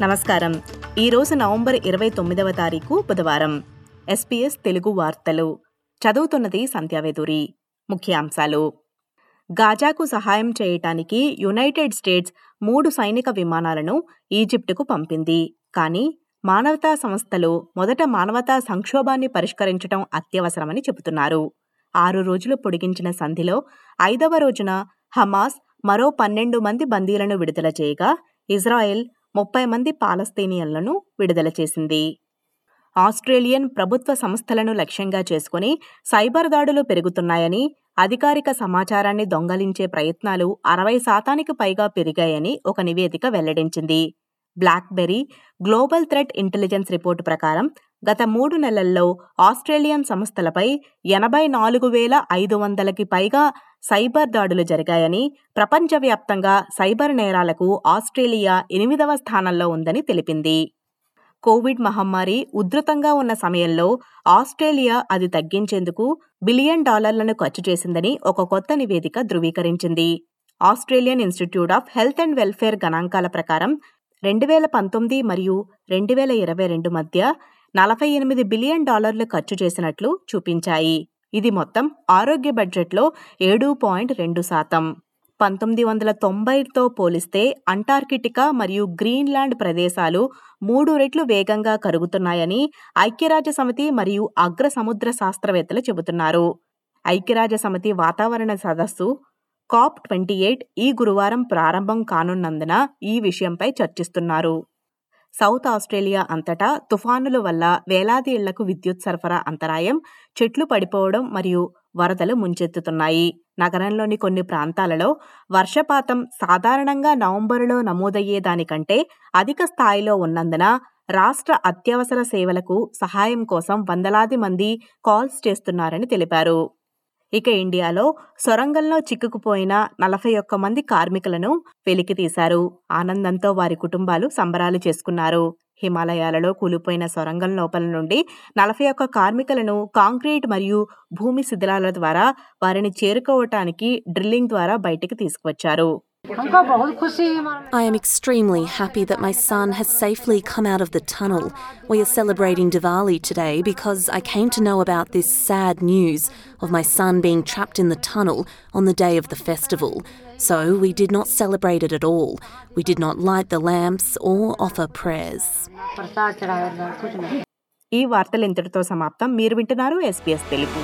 నమస్కారం. ఈరోజు నవంబర్ ఇరవై తొమ్మిదవ తారీఖు బుధవారం. ఎస్పీఎస్ తెలుగు వార్తలు. చదువుతున్నది సంధ్యావేదూరి ముఖ్యాంశాలు గాజాకు సహాయం చేయటానికి యునైటెడ్ స్టేట్స్ మూడు సైనిక విమానాలను ఈజిప్టుకు పంపింది. కానీ మానవతా సంస్థలు మొదట మానవతా సంక్షోభాన్ని పరిష్కరించడం అత్యవసరమని చెబుతున్నారు. ఆరు రోజులు పొడిగించిన సంధిలో ఐదవ రోజున హమాస్ మరో పన్నెండు మంది బందీలను విడుదల చేయగా ఇజ్రాయెల్ ముప్పై మంది పాలస్తీనియన్లను విడుదల చేసింది. ఆస్ట్రేలియన్ ప్రభుత్వ సంస్థలను లక్ష్యంగా చేసుకుని సైబర్ దాడులు పెరుగుతున్నాయని అధికారిక సమాచారాన్ని దొంగలించే ప్రయత్నాలు అరవై శాతానికి పైగా పెరిగాయని ఒక నివేదిక వెల్లడించింది. BlackBerry global threat intelligence report ప్రకారం గత మూడు నెలల్లో ఆస్ట్రేలియన్ సంస్థలపై ఎనభై నాలుగు వేల ఐదు వందలకి పైగా సైబర్ దాడులు జరిగాయని ప్రపంచవ్యాప్తంగా సైబర్ నేరాలకు ఆస్ట్రేలియా ఎనిమిదవ స్థానంలో ఉందని తెలిపింది. కోవిడ్ మహమ్మారి ఉధృతంగా ఉన్న సమయంలో ఆస్ట్రేలియా అది తగ్గించేందుకు బిలియన్ డాలర్లను ఖర్చు చేసిందని ఒక కొత్త నివేదిక ధృవీకరించింది. Australian Institute of Health and Welfare గణాంకాల ప్రకారం రెండు వేల పంతొమ్మిది మరియు రెండు వేల ఇరవై రెండు మధ్య నలభై ఎనిమిది బిలియన్ డాలర్లు ఖర్చు చేసినట్లు చూపించాయి. ఇది మొత్తం ఆరోగ్య బడ్జెట్లో ఏడు పాయింట్ రెండు శాతం. పంతొమ్మిది వందల తొంభైతో పోలిస్తే అంటార్కిటికా మరియు గ్రీన్లాండ్ ప్రదేశాలు మూడు రెట్లు వేగంగా కరుగుతున్నాయని ఐక్యరాజ్య సమితి మరియు అగ్ర సముద్ర శాస్త్రవేత్తలు చెబుతున్నారు. ఐక్యరాజ్య సమితి వాతావరణ సదస్సు కాప్ ట్వంటీ ఎయిట్ ఈ గురువారం ప్రారంభం కానున్నందున ఈ విషయంపై చర్చిస్తున్నారు. సౌత్ ఆస్ట్రేలియా అంతటా తుఫానుల వల్ల వేలాది ఇళ్ళకు విద్యుత్ సరఫరా అంతరాయం చెట్లు పడిపోవడం మరియు వరదలు ముంచెత్తుతున్నాయి. నగరంలోని కొన్ని ప్రాంతాలలో వర్షపాతం సాధారణంగా నవంబరులో నమోదయ్యే దానికంటే అధిక స్థాయిలో ఉన్నందున రాష్ట్ర అత్యవసర సేవలకు సహాయం కోసం వందలాది మంది కాల్స్ చేస్తున్నారని తెలిపారు. ఇక ఇండియాలో సొరంగంలో చిక్కుకుపోయిన నలభై ఒక్క మంది కార్మికులను వెలికితీశారు ఆనందంతో వారి కుటుంబాలు సంబరాలు చేసుకున్నారు. హిమాలయాలలో కూలిపోయిన సొరంగం లోపల నుండి నలభై ఒక్క కార్మికులను కాంక్రీట్ మరియు భూమి శిథిలాల ద్వారా వారిని చేరుకోవటానికి డ్రిల్లింగ్ ద్వారా బయటికి తీసుకువచ్చారు. I am extremely happy that my son has safely come out of the tunnel. We are celebrating Diwali today because I came to know about this sad news of my son being trapped in the tunnel on the day of the festival. So we did not celebrate it at all. We did not light the lamps or offer prayers. ఈ వార్తలు ఇంతటితో సమాప్తం మీరు వింటున్నారు SPS Telugu